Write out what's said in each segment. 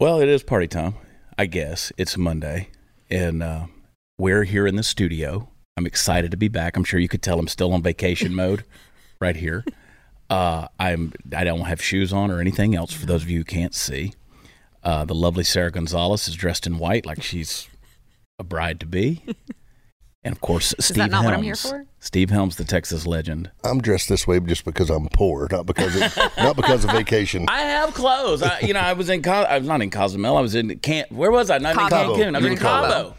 Well, it is party time. I guess it's Monday, and uh, we're here in the studio. I'm excited to be back. I'm sure you could tell I'm still on vacation mode, right here. Uh, I'm. I don't have shoes on or anything else. For those of you who can't see, uh, the lovely Sara Gonzales is dressed in white, like she's a bride to be. And of course, Steve that not Helms. what I'm here for? Steve Helms, the Texas legend. I'm dressed this way just because I'm poor, not because of, not because of vacation. I have clothes. I, you know, I was in. Co- I was not in Cozumel. I was in Camp. Where was I? Not Cabo. in Cancun. I was in in Cabo. Cabo.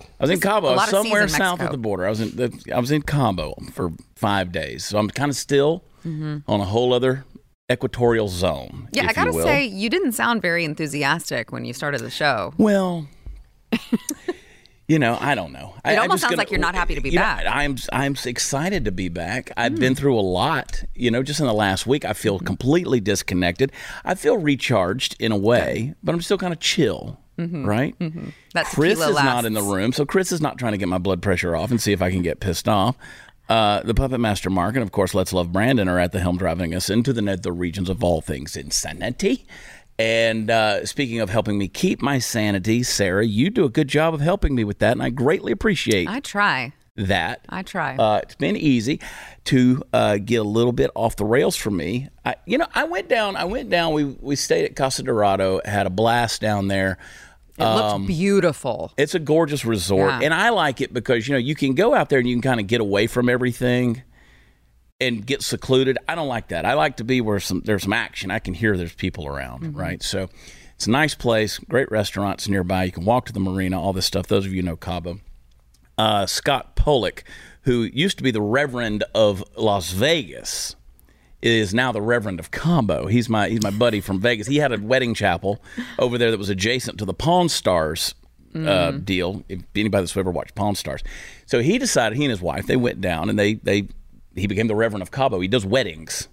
I was in Cabo. was lot of somewhere in south of the border. I was in. The, I was in Cabo for five days. So I'm kind of still mm-hmm. on a whole other equatorial zone. Yeah, if I gotta you will. say, you didn't sound very enthusiastic when you started the show. Well, you know, I don't know. I, It I'm almost sounds gonna- like you're not happy to be know, back. Hmm. I'm I'm excited to be back. I've been through a lot. You know, just in the last week, I feel completely disconnected. I feel recharged in a way, but I'm still kind of chill. Mm-hmm. Right? That Chris tequila is not in the room, so Chris is not trying to get my blood pressure off and see if I can get pissed off. Uh, the Puppet Master Mark and, of course, Let's Love Brandon are at the helm driving us into the nether regions of all things insanity. And uh, speaking of helping me keep my sanity, Sara, you do a good job of helping me with that, and I greatly appreciate I try. that. I try. Uh, it's been easy to uh, get a little bit off the rails for me. I, you know, I went down. I went down. We we stayed at Casa Dorada, had a blast down there. it looked beautiful. It's a gorgeous resort, Yeah. and I like it because you know you can go out there and you can kind of get away from everything and get secluded. I don't like that. I like to be where some there's some action. I can hear there's people around, Mm-hmm. right? So it's a nice place, great restaurants nearby. You can walk to the marina, all this stuff. Those of you who know Cabo. Uh, Scott Pollock, who used to be the Reverend of Las Vegas, is now the Reverend of Cabo. He's my he's my buddy from Vegas. He had a wedding chapel over there that was adjacent to the Pawn Stars uh, deal. If anybody that's ever watched Pawn Stars, so he decided he and his wife they went down and they they he became the Reverend of Cabo. He does weddings,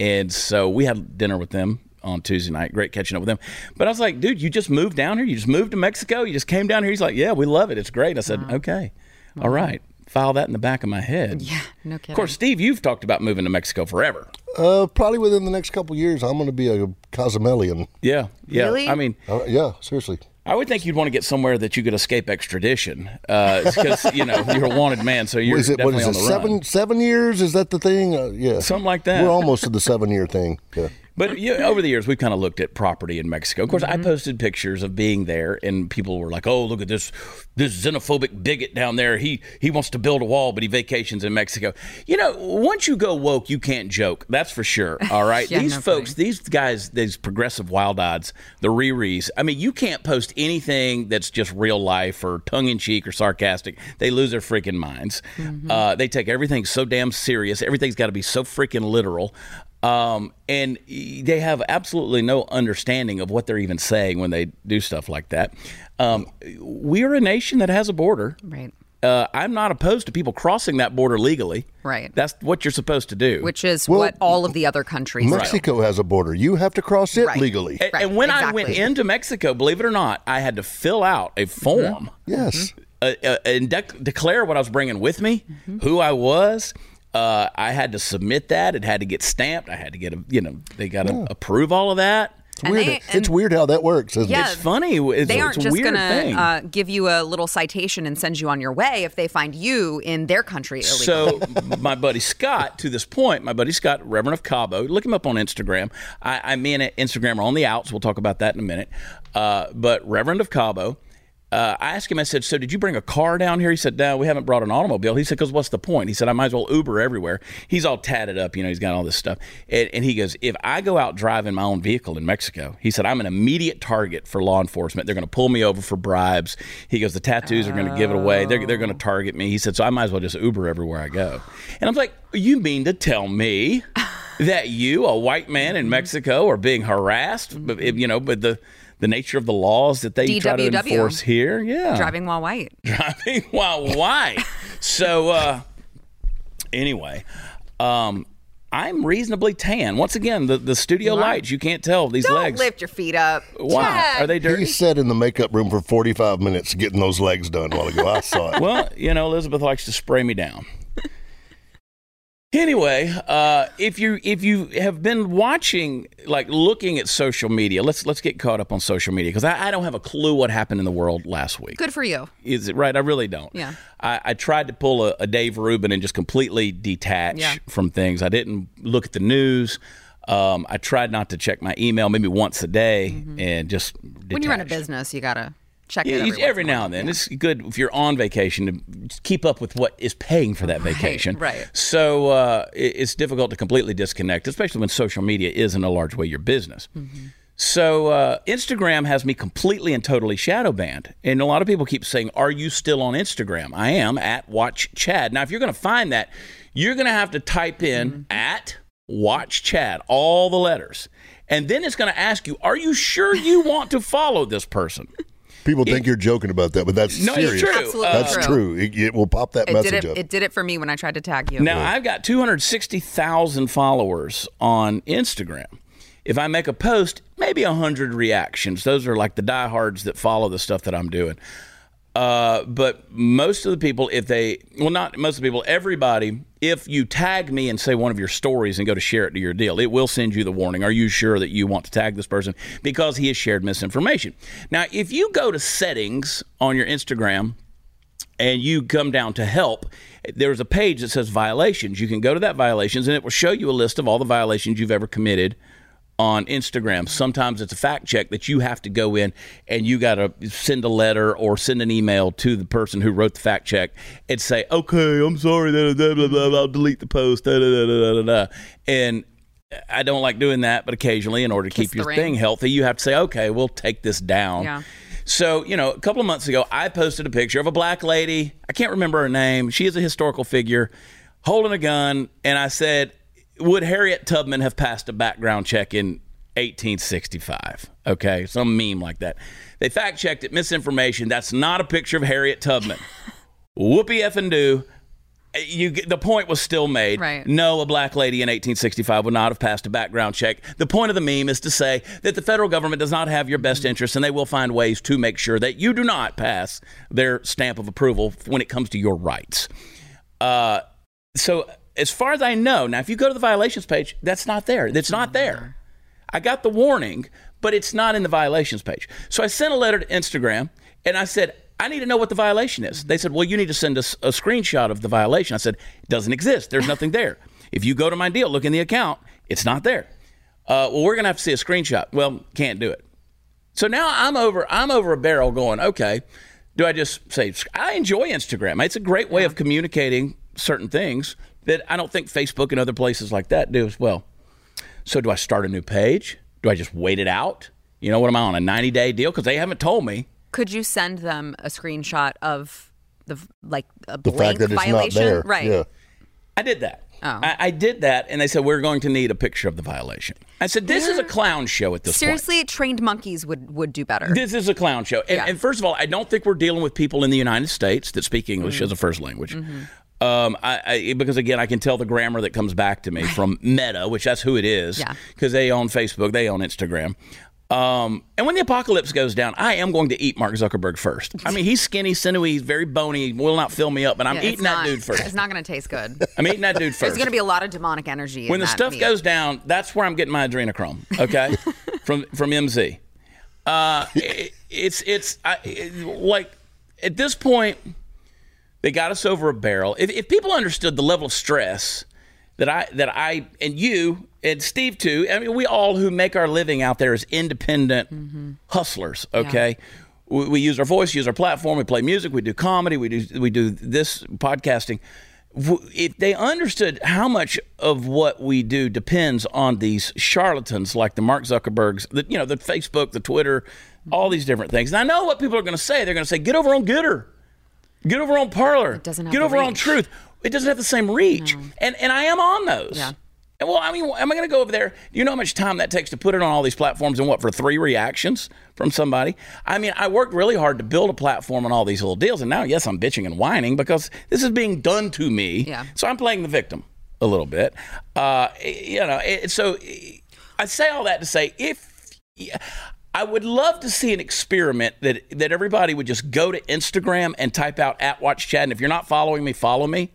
and so we had dinner with them on Tuesday night. Great catching up with them. But I was like, dude, you just moved down here. You just moved to Mexico. You just came down here. He's like, yeah, we love it. It's great. I said, okay, all right. File that in the back of my head. Yeah, no kidding. Of course, Steve, you've talked about moving to Mexico forever. Uh, probably within the next couple years, I'm going to be a Cozumelian. Yeah, yeah. Really? I mean, Uh, yeah, seriously. I would think you'd want to get somewhere that you could escape extradition, because you know you're a wanted man, so you're What is it? What definitely is on it? the Seven run. seven years? Is that the thing? Uh, yeah, Something like that. We're almost to the seven year thing. Yeah. But you over the years, we've kind of looked at property in Mexico. Of course, Mm-hmm. I posted pictures of being there, and people were like, "Oh, look at this, this xenophobic bigot down there. He he wants to build a wall, but he vacations in Mexico." You know, once you go woke, you can't joke. That's for sure. All right, Yeah, these no folks, these guys, these progressive wild odds, the Riris. I mean, you can't post anything that's just real life or tongue in cheek or sarcastic. They lose their freaking minds. Mm-hmm. Uh, they take everything so damn serious. Everything's got to be so freaking literal. Um, and they have absolutely no understanding of what they're even saying when they do stuff like that. Um, we are a nation that has a border. right. Uh, I'm not opposed to people crossing that border legally. Right. That's what you're supposed to do. Which is Well, what all of the other countries do. Mexico has a border. You have to cross it Right. legally. and, Right, and when I went into Mexico, believe it or not, I had to fill out a form. Yes. uh, uh, and dec- declare what I was bringing with me, Mm-hmm. who I was. Uh, I had to submit that. It had to get stamped. I had to get a, you know, they got to approve all of that. It's weird. they- it's weird how that works, isn't Yeah, it? It's funny. It's, They aren't it's a just going to uh, give you a little citation and send you on your way if they find you in their country illegal. So my buddy Scott, to this point, my buddy Scott, Reverend of Cabo, look him up on Instagram. I, I mean, Instagram are on the outs. We'll talk about that in a minute. Uh, but Reverend of Cabo, uh, I asked him. I said, "So did you bring a car down here?" He said, "No, we haven't brought an automobile." He said, "Because what's the point?" He said, "I might as well Uber everywhere." He's all tatted up, you know. He's got all this stuff, and, and he goes, "If I go out driving my own vehicle in Mexico," he said, "I'm an immediate target for law enforcement. They're going to pull me over for bribes." He goes, "The tattoos are going to give it away. They're they're going to target me." He said, "So I might as well just Uber everywhere I go." And I'm like, "You mean to tell me?" That you, a white man in Mexico, are being harassed, you know, but the the nature of the laws that they try to enforce here, yeah, Driving while white. driving while white. so uh, anyway, um, I'm reasonably tan. Once again, the, the studio lights, you can't tell these legs. Don't legs. lift your feet up. Why? Chad. Are they dirty? He sat in the makeup room for 45 minutes getting those legs done a while ago. I saw it. well, you know, Elizabeth likes to spray me down. Anyway, uh, if you if you have been watching, like looking at social media, let's let's get caught up on social media because I, I don't have a clue what happened in the world last week. Good for you. Is it right? I really don't. Yeah. I, I tried to pull a, a Dave Rubin and just completely detach Yeah. from things. I didn't look at the news. Um, I tried not to check my email maybe once a day and just Mm-hmm. When you run a business, you gotta check it Yeah, every, every, once in a now and then. It's good if you're on vacation to keep up with what is paying for that vacation. right. So uh, it- it's difficult to completely disconnect, especially when social media is in a large way your business. Mm-hmm. So uh, Instagram has me completely and totally shadow banned, and a lot of people keep saying, "Are you still on Instagram?" I am at Watch Chad. Now, if you're going to find that, you're going to have to type in Mm-hmm. at Watch Chad, all the letters, and then it's going to ask you, "Are you sure you want to follow this person?" People think you're joking about that, but that's No, it's true. Absolutely That's true. true. It, it will pop that It did message it. up. It did it for me when I tried to tag you. Now I've got 260,000 followers on Instagram. If I make a post, maybe 100 reactions. Those are like the diehards that follow the stuff that I'm doing. Uh, but most of the people, if they, well, not most of the people, everybody, if you tag me and say one of your stories and go to share it to your deal, it will send you the warning. Are you sure that you want to tag this person? Because he has shared misinformation. Now, if you go to settings on your Instagram, and you come down to help, there's a page that says violations. You can go to that violations and it will show you a list of all the violations you've ever committed on Instagram. Sometimes it's a fact check that you have to go in and you got to send a letter or send an email to the person who wrote the fact check and say, okay, I'm sorry, da, da, da, I'll delete the post, da, da, da, da, da, da. And I don't like doing that, but occasionally, in order to Kiss keep your ring. thing healthy, you have to say, okay, we'll take this down. Yeah. So, you know, a couple of months ago, I posted a picture of a black lady. I can't remember her name. She is a historical figure holding a gun. And I said, Would Harriet Tubman have passed a background check in 1865? Okay, some meme like that. They fact checked it, misinformation. That's not a picture of Harriet Tubman. Whoopie effing do. You, get- the point was still made. Right. No, a black lady in 1865 would not have passed a background check. The point of the meme is to say that the federal government does not have your best interests, and they will find ways to make sure that you do not pass their stamp of approval when it comes to your rights. Uh, so, as far as I know, now if you go to the violations page, that's not there. That's not there. I got the warning, but it's not in the violations page. So I sent a letter to Instagram and I said, I need to know what the violation is. They said, Well, you need to send us a screenshot of the violation. I said, It doesn't exist. There's nothing there. If you go to my deal, look in the account, it's not there. Uh, well, we're going to have to see a screenshot. Well, can't do it. So now I'm over I'm over a barrel going, okay, do I just say I enjoy Instagram. It's a great way of communicating certain things that I don't think Facebook and other places like that do as well. So do I start a new page? Do I just wait it out? You know what am I on a 90 day deal because they haven't told me. Could you send them a screenshot of the like a the blank fact that it's violation? not there. Right. Yeah. I did that. Oh. I, I did that, and they said we're going to need a picture of the violation. I said this is a clown show at this point. Seriously, trained monkeys would would do better. This is a clown show. And, Yeah. and first of all, I don't think we're dealing with people in the United States that speak English Mm-hmm. as a first language. Um, I, I, because again, I can tell the grammar that comes back to me from Meta, which that's who it is. Yeah. Because they own Facebook, they own Instagram. Um, and when the apocalypse goes down, I am going to eat Mark Zuckerberg first. I mean, he's skinny, sinewy, he's very bony, will not fill me up, but I'm Yeah, eating that dude first. It's not going to taste good. I'm eating that dude first. There's going to be a lot of demonic energy. when the stuff meat. goes down, that's where I'm getting my adrenochrome. Okay, from from MZ. Uh, it, it's it's I, it, like at this point, they got us over a barrel. If, if people understood the level of stress that I that I and you and Steve too, I mean, we all who make our living out there as independent mm-hmm. hustlers. Okay. We, we use our voice, use our platform. We play music. We do comedy. We do we do this podcasting. If they understood how much of what we do depends on these charlatans like the Mark Zuckerbergs, the you know the Facebook, the Twitter, all mm-hmm. these different things. And I know what people are going to say. They're going to say, "Get over on Gettr, get over on Parler, doesn't have get over on. Truth." It doesn't have the same reach, and and I am on those. Yeah. And well, I mean, am I going to go over there? Do you know how much time that takes to put it on all these platforms and what for three reactions from somebody? I mean, I worked really hard to build a platform on all these little deals, and now, yes, I'm bitching and whining because this is being done to me. Yeah. So I'm playing the victim a little bit. Uh, you know, it, so I say all that to say if. I would love to see an experiment that that everybody would just go to Instagram and type out at Watch Chad, and if you're not following me, follow me.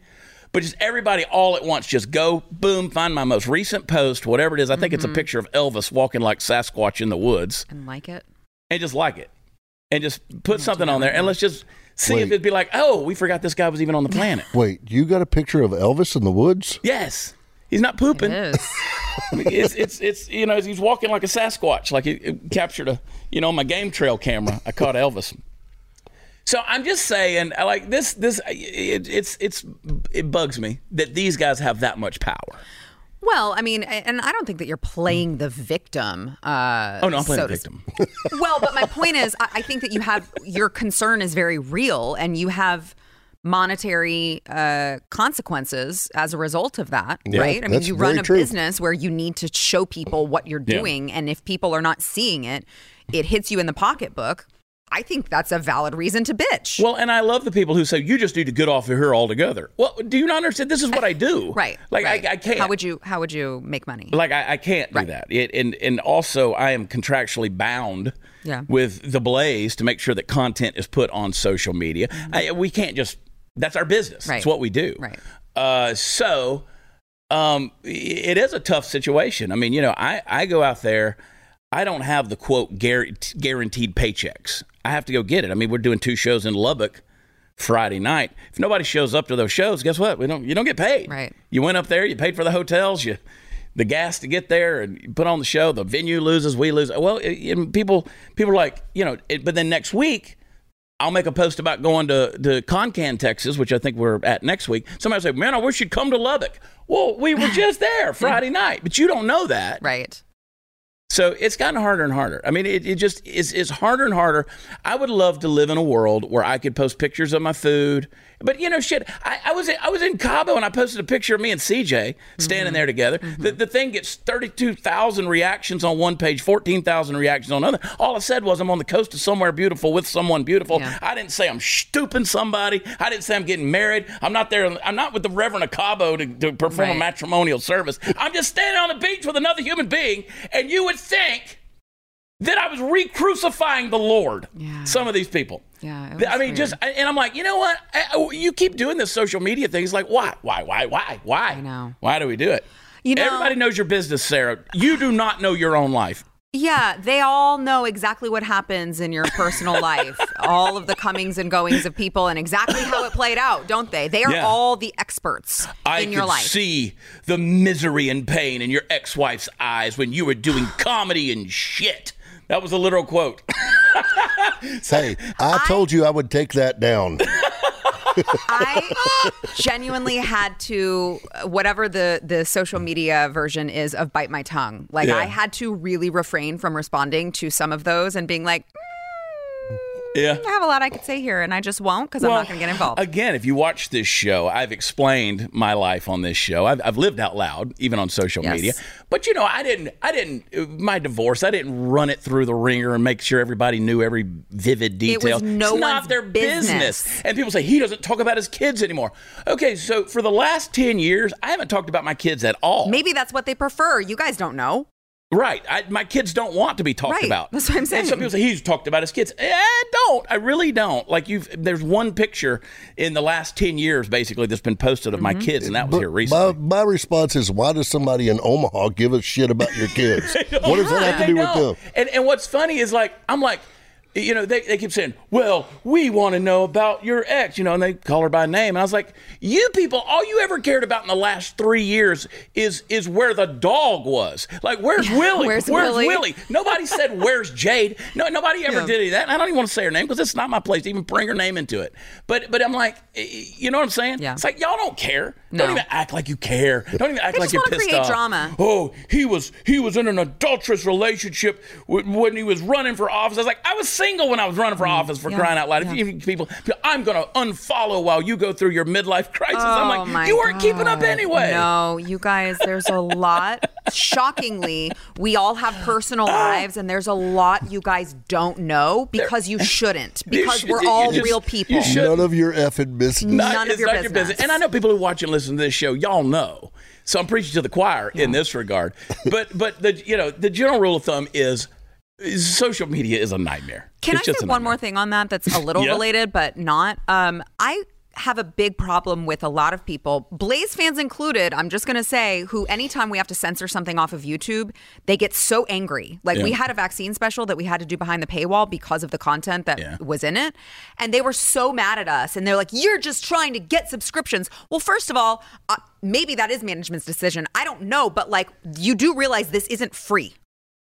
But just everybody all at once just go boom find my most recent post whatever it is. I think it's a mm-hmm. picture of elvis walking like sasquatch in the woods. And like it. and just like it. And just put something on there and let's just see if it'd be like oh we forgot this guy was even on the planet. Wait, you got a picture of Elvis in the woods? yes he's not pooping. It it's, it's it's you know he's walking like a sasquatch like it captured a you know my game trail camera. I caught elvis. So i'm just saying like this this it, it's it's it bugs me that these guys have that much power. Well, I mean, and I don't think that you're playing the victim. Uh, oh no i'm playing so to victim. Well, but my point is, I, I think that you have your concern is very real, and you have monetary uh, consequences as a result of that, Yeah, right? I mean, you run a true. business where you need to show people what you're Yeah. doing, and if people are not seeing it, it hits you in the pocketbook. I think that's a valid reason to bitch. well and i love the people who say you just need to get off of here altogether well do you not understand this is what i do right? like right. I, I can't How would you? How would you make money? like I, I can't do that. It, and and also I am contractually bound Yeah. with the Blaze to make sure that content is put on social media. I, we can't just. That's our business. Right. It's what we do. Right. Uh, so um, it is a tough situation. I mean, you know, I I go out there. I don't have the quote guaranteed paychecks. I have to go get it. I mean, we're doing two shows in Lubbock. Friday night. If nobody shows up to those shows, guess what? We don't. You don't get paid. Right. You went up there. You paid for the hotels. You the gas to get there and put on the show. The venue loses. We lose. Well, it, people people are like you know. It, but then next week. I'll make a post about going to, to Concan, Texas, which I think we're at next week. Somebody say, Man, I wish you'd come to Lubbock. Well, we were just there Friday night, but you don't know that. Right. So it's gotten harder and harder. I mean, it, it just is it's harder and harder. I would love to live in a world where I could post pictures of my food. But you know, shit. I, I was I was in Cabo and I posted a picture of me and CJ standing mm-hmm. there together. Mm-hmm. The, the thing gets thirty two thousand reactions on one page, fourteen thousand reactions on another. All I said was I'm on the coast of somewhere beautiful with someone beautiful. Yeah. I didn't say I'm stooping somebody. I didn't say I'm getting married. I'm not there. I'm not with the Reverend of Cabo to, to perform a matrimonial service. I'm just standing on the beach with another human being, and you would think that I was re-crucifying the Lord. Yeah. Some of these people. Yeah, I mean, weird. just and I'm like, you know what? I, you keep doing this social media thing. It's like, why, why, why, why, why? I know. Why do we do it? You know- everybody knows your business, Sara. You do not know your own life. Yeah, they all know exactly what happens in your personal life, all of the comings and goings of people, and exactly how it played out, don't they? They are Yeah. all the experts I in your could life. see the misery and pain in your ex-wife's eyes when you were doing comedy and shit. That was a literal quote. Hey, I told you I would take that down. I genuinely had to, whatever the the social media version is of bite my tongue. Like Yeah. I had to really refrain from responding to some of those and being like, yeah. I have a lot I could say here, and I just won't because I'm not going to get involved. Again, if you watch this show, I've explained my life on this show. I've, I've lived out loud, even on social Yes. media. But you know, I didn't. I didn't. My divorce. I didn't run it through the ringer and make sure everybody knew every vivid detail. It was no it's not their business. And people say he doesn't talk about his kids anymore. Okay, so for the last ten years, I haven't talked about my kids at all. Maybe that's what they prefer. You guys don't know. Right. I, my kids don't want to be talked Right. about. That's what I'm And saying. some people say he's talked about his kids. Eh, I don't. I really don't. Like you've there's one picture in the last ten years basically that's been posted of my Mm-hmm. kids, and that was here recently. my response is, why does somebody in Omaha give a shit about your kids? what does that have to I do know. with them? And and what's funny is like I'm like, you know, they, they keep saying, well, we want to know about your ex, you know, and they call her by name. And I was like, you people, all you ever cared about in the last three years is is where the dog was. Like, where's Willie? Where's Willie? Nobody said, where's Jade? No, nobody ever Yeah. did any of that. And I don't even want to say her name because it's not my place to even bring her name into it. But but I'm like, you know what I'm saying? Yeah. It's like y'all don't care. No. Don't even act like you care. Don't even act They like you're wanna pissed create off. drama. Oh, he was he was in an adulterous relationship when he was running for office. I was like, I was single when I was running for office for Mm, yeah, crying out loud. If you people, I'm gonna unfollow while you go through your midlife crisis. I'm Oh like, you weren't keeping up anyway. No, you guys, there's a lot. Shockingly, we all have personal lives, and there's a lot you guys don't know because you shouldn't. You Because should- we're all just- real people. None of your effing business. Not- None of it's your not business. And I know people who watch and listen to this show, y'all know. So I'm preaching to the choir in this regard. But but the you know the general rule of thumb is, social media is a nightmare. Can It's I say one more thing on that that's a little Yeah. related but not? Um, I have a big problem with a lot of people, Blaze fans included. I'm just going to say, who anytime we have to censor something off of YouTube, they get so angry. Like we had a vaccine special that we had to do behind the paywall because of the content that Yeah. was in it. And they were so mad at us. And they're like, you're just trying to get subscriptions. Well, first of all, uh, maybe that is management's decision. I don't know. But like, you do realize this isn't free,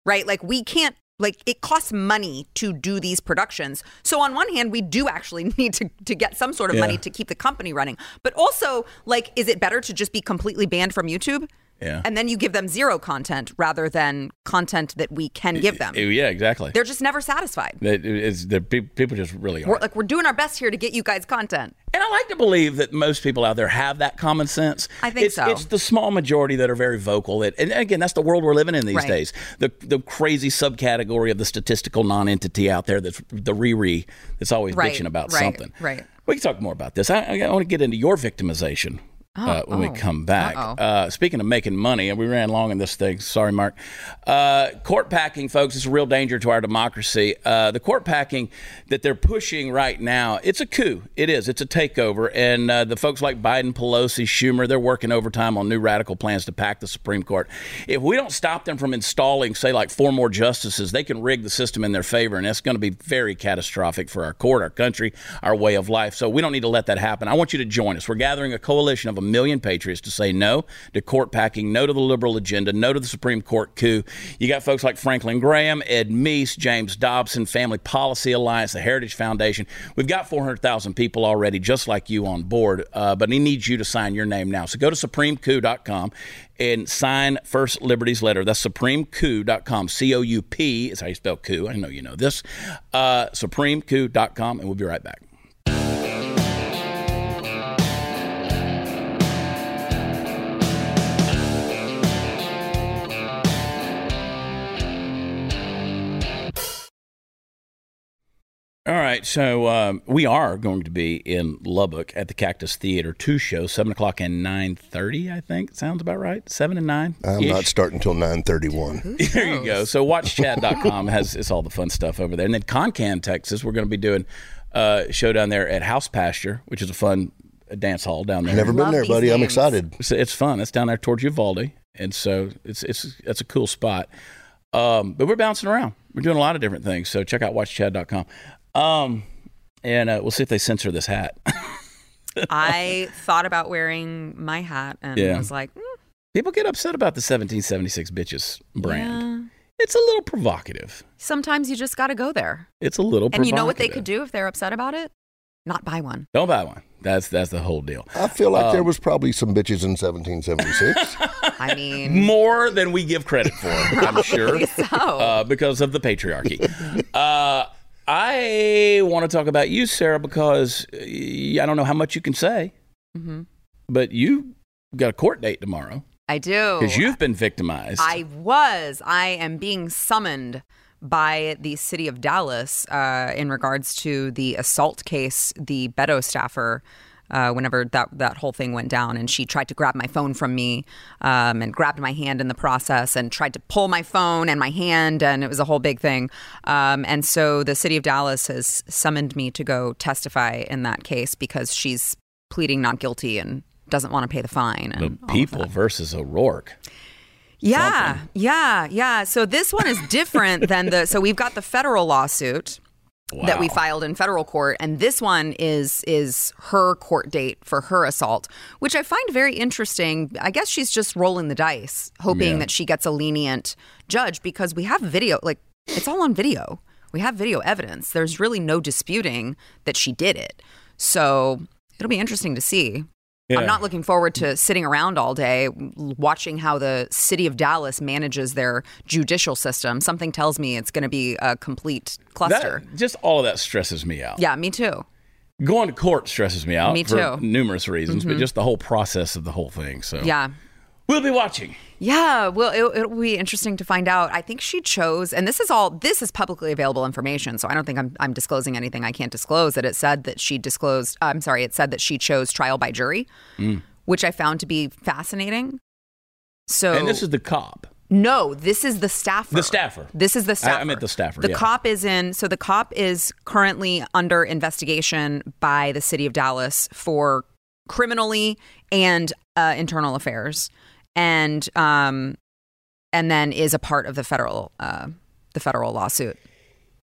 right? Like, we can't. Like it costs money to do these productions. So on one hand, we do actually need to, to get some sort of Yeah. money to keep the company running. But also, like, is it better to just be completely banned from YouTube? Yeah. And then you give them zero content rather than content that we can give them. Yeah, exactly. They're just never satisfied. It- it's, the people just really are. We're like we're doing our best here to get you guys content. And I like to believe that most people out there have that common sense. I think it's, so. It's the small majority that are very vocal. That, and again, that's the world we're living in these Right. days. The the crazy subcategory of the statistical nonentity out there that's the Riri that's always Right, bitching about right, something. right. We can talk more about this. I, I want to get into your victimization. Uh, when we oh, come back. Uh, speaking of making money, and we ran long in this thing. Sorry, Mark. Uh, court packing, folks, is a real danger to our democracy. Uh, the court packing that they're pushing right now, it's a coup. It is. It's a takeover. And uh, the folks like Biden, Pelosi, Schumer, they're working overtime on new radical plans to pack the Supreme Court. If we don't stop them from installing, say, like four more justices, they can rig the system in their favor, and that's going to be very catastrophic for our court, our country, our way of life. So we don't need to let that happen. I want you to join us. We're gathering a coalition of a million patriots to say no to court packing, no to the liberal agenda, no to the Supreme Court coup. You got folks like Franklin Graham, Ed Meese, James Dobson, Family Policy Alliance, the Heritage Foundation. We've got 400,000 people already just like you on board, uh, but he needs you to sign your name now. So go to supremecoup.com and sign First Liberty's letter. That's supremecoup.com. C O U P is how you spell coup. I know you know this. Uh, supremecoup.com, and we'll be right back. All right, so um, we are going to be in Lubbock at the Cactus Theater, two shows, seven o'clock and nine thirty. I think sounds about right. Seven and nine. I'm not starting until 9:31. There you go. So watchchad.com has it's all the fun stuff over there. And then Concan, Texas, we're going to be doing a show down there at House Pasture, which is a fun dance hall down there. Never been there, these buddy. I'm excited. It's, it's fun. It's down there towards Uvalde, and so it's it's it's a cool spot. Um, but we're bouncing around. We're doing a lot of different things. So check out watchchad.com. Um, and uh, we'll see if they censor this hat. I thought about wearing my hat and Yeah. was like, mm, People get upset about the 1776 bitches brand. yeah. It's a little provocative. sometimes you just got to go there. It's a little. And you know what they could do if they're upset about it? Not buy one. Don't buy one. That's that's the whole deal. I feel like Um, there was probably some bitches in 1776. I mean, More than we give credit for, I'm sure, so. uh, because of the patriarchy. uh, I want to talk about you, Sara, because uh, I don't know how much you can say, Mhm. but you got a court date tomorrow I do. because you've been victimized. I was. I am being summoned by the city of Dallas uh, in regards to the assault case, the Beto staffer. Uh, whenever that that whole thing went down, and she tried to grab my phone from me, um, and grabbed my hand in the process, and tried to pull my phone and my hand, and it was a whole big thing. Um, and so the city of Dallas has summoned me to go testify in that case because she's pleading not guilty and doesn't want to pay the fine. the And of people versus O'Rourke. Yeah, yeah, yeah. So this one is different than the. So we've got the federal lawsuit that we filed in federal court, and this one is is her court date for her assault, which I find very interesting. I guess she's just rolling the dice, hoping Yeah. that she gets a lenient judge because we have video, like it's all on video. We have video evidence. There's really no disputing that she did it. So it'll be interesting to see. Yeah. I'm not looking forward to sitting around all day watching how the city of Dallas manages their judicial system. Something tells me it's going to be a complete cluster. That, just all of that stresses me out. yeah, me too. Going to court stresses me out Me for too. Mm-hmm. numerous reasons, but just the whole process of the whole thing. So Yeah. We'll be watching. Yeah, well, it, it'll be interesting to find out. I think she chose, and this is all this is publicly available information, so I don't think I'm I'm disclosing anything I can't disclose. That it said that she disclosed. I'm sorry, it said that she chose trial by jury, which I found to be fascinating. So And this is the cop. No, this is the staffer. The staffer. This is the staffer. I meant the staffer, The yeah. cop is in. So the cop is currently under investigation by the city of Dallas for criminally and uh, internal affairs, and um, and then is a part of the federal uh, the federal lawsuit.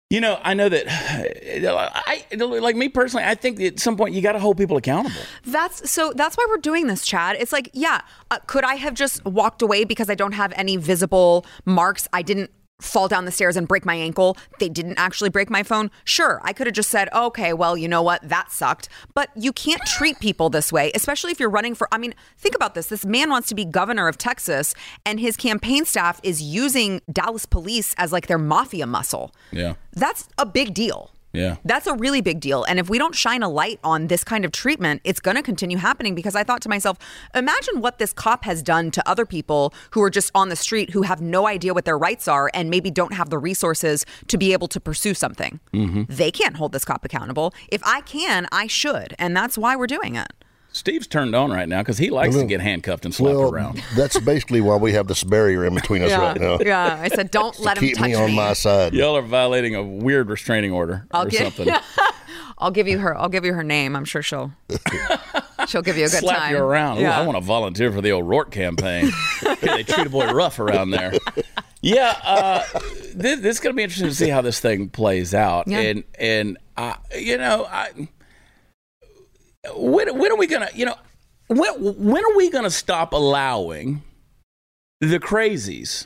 You know, I know that I like me personally. I think at some point you got to hold people accountable. That's so. That's why we're doing this, Chad. It's like, yeah, uh, could I have just walked away because I don't have any visible marks? I didn't fall down the stairs and break my ankle. They didn't actually break my phone. Sure, I could have just said, okay, well, you know what? That sucked. But you can't treat people this way, especially if you're running for. I mean, think about this. This man wants to be governor of Texas, and his campaign staff is using Dallas police as like their mafia muscle. Yeah. That's a big deal. Yeah. That's a really big deal. And if we don't shine a light on this kind of treatment, it's going to continue happening because I thought to myself, imagine what this cop has done to other people who are just on the street who have no idea what their rights are and maybe don't have the resources to be able to pursue something. Mm-hmm. They can't hold this cop accountable. If I can, I should. And that's why we're doing it. Steve's turned on right now because he likes to get handcuffed and slapped Well, around. that's basically why we have this barrier in between us right now. yeah. I said, don't let him Keep touch me on my side. Y'all are violating a weird restraining order I'll or get- something. I'll give you her. I'll give you her name. I'm sure she'll. she'll give you a good Slap time. you around. Ooh, Yeah. I want to volunteer for the O'Rourke campaign. Here, they treat a boy rough around there. Yeah, uh, this, this is going to be interesting to see how this thing plays out. Yeah. And and I, you know, I, when when are we to you know when when are we to stop allowing the crazies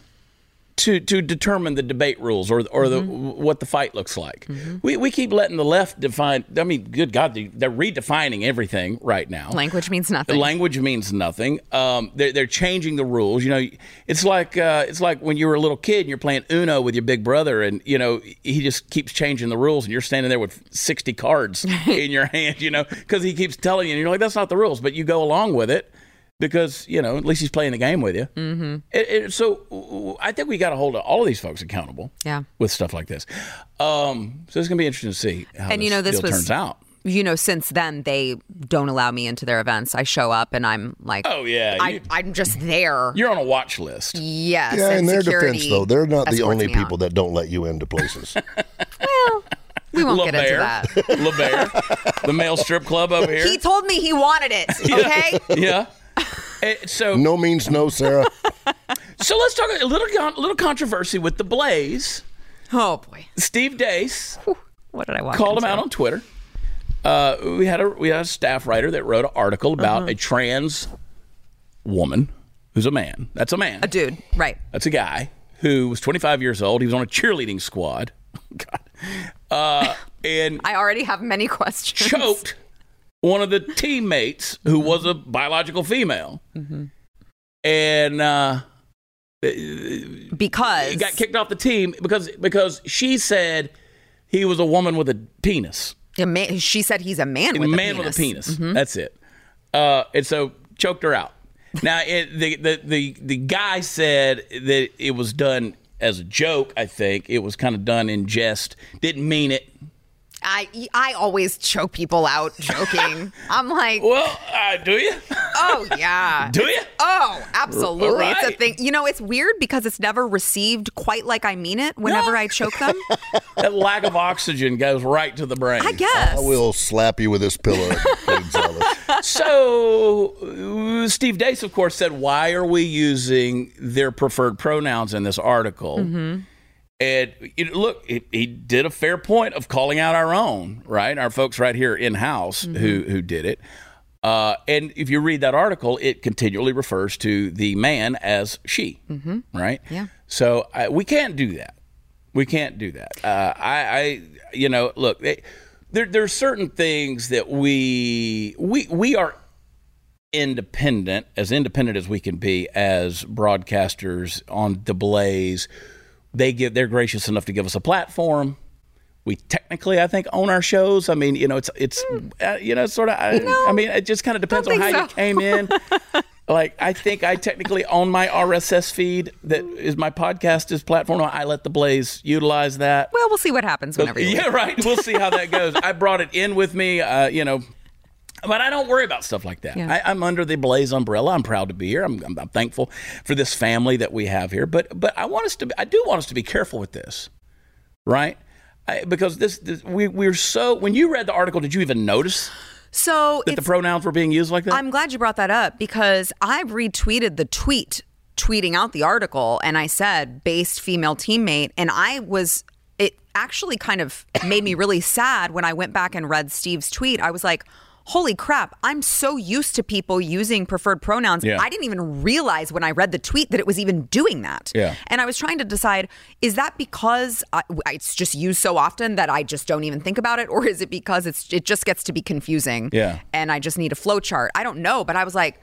to to determine the debate rules or or the what the fight looks like. We we keep letting the left define. I mean, good God, they, they're redefining everything right now. Language means nothing. language means nothing. Um, they're, they're changing the rules. You know, it's like uh, it's like when you were a little kid and you're playing Uno with your big brother, and you know he just keeps changing the rules, and you're standing there with sixty cards in your hand. You know, because he keeps telling you, and you're like, "That's not the rules," but you go along with it because you know at least he's playing the game with you. Mm-hmm. It, it, so I think we got to hold all of these folks accountable. Yeah. with stuff like this. Um, so it's gonna be interesting to see how And you know, this deal was- turns out. you know, since then they don't allow me into their events. I show up and I'm like, Oh yeah, I, you, I'm just there. you're on a watch list. Yes. Yeah, in their defense, though, they're not the only me out. people that don't let you into places. Well, we won't get into La Bare. that. La Bare, the male strip club over here. He told me he wanted it. Okay. yeah. Eh, So, no means no, Sara. so let's talk a little, little controversy with the Blaze. oh boy. Steve Deace What did I walk called him out on Twitter. Uh, we had a we had a staff writer that wrote an article about Uh-huh. a trans woman who's a man. That's a man. A dude, right? That's a guy who was 25 years old. He was on a cheerleading squad. God. Uh, and I already have many questions. choked one of the teammates who was a biological female. And uh, because he got kicked off the team because because she said he was a woman with a penis. a man, she said he's a man with A man a with a penis. Mm-hmm. That's it. Uh, and so choked her out. Now it, the, the the the guy said that it was done as a joke. I think it was kind of done in jest. Didn't mean it. I I always choke people out joking. I'm like, Well, uh, do you? oh yeah. Do you? Oh, absolutely. It's a thing. You know, it's weird because it's never received quite like I mean it whenever I choke them. That lack of oxygen goes right to the brain. I guess. I will slap you with this pillow, So, uh, Steve Deace, of course, said, Why are we using their preferred pronouns in this article? Mm-hmm. And know, look, he, he did a fair point of calling out our own, right? Our folks right here in house Mm-hmm. who, who did it. Uh, and if you read that article, it continually refers to the man as she, right? Mm-hmm. Yeah. So I, we can't do that. We can't do that. Uh, I, I, you know, look, they, there, there are certain things that we we we are independent, as independent as we can be as broadcasters on the Blaze. They give they're gracious enough to give us a platform. We technically, I think, own our shows. I mean, you know, it's it's uh, you know, sort of. I, I mean, it just kind of depends on how think you came in. like, I think I technically own my RSS feed that is my podcast is platform. I let the Blaze utilize that. well, we'll see what happens whenever you Yeah, right. We'll see how that goes. I brought it in with me. Uh, you know, But I don't worry about stuff like that. Yeah. I, I'm under the Blaze umbrella. I'm proud to be here. I'm, I'm, I'm thankful for this family that we have here. But but I want us to. I do want us to be careful with this, right? I, because this, this we we're so. When you read the article, did you even notice So that the pronouns were being used like that? I'm glad you brought that up because I retweeted the tweet tweeting out the article and I said based female teammate and I was it actually kind of made me really sad when I went back and read Steve's tweet. I was like, "Holy crap, I'm so used to people using preferred pronouns. Yeah. I didn't even realize when I read the tweet that it was even doing that." Yeah. And I was trying to decide is that because I, it's just used so often that I just don't even think about it or is it because it's it just gets to be confusing? Yeah. and I just need a flow chart. I don't know, but I was like,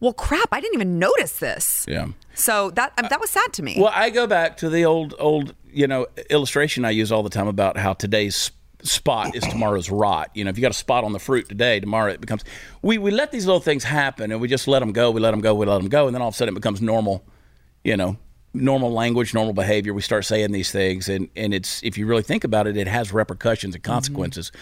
well, crap, I didn't even notice this. yeah. So that um, that was sad to me. Well, I go back to the old old you know illustration I use all the time about how today's spot is tomorrow's rot. You know, if you got a spot on the fruit today, tomorrow it becomes. We we let these little things happen and we just let them go. We let them go. We let them go, and then all of a sudden it becomes normal. You know, normal language, normal behavior. We start saying these things, and and it's if you really think about it, it has repercussions and consequences.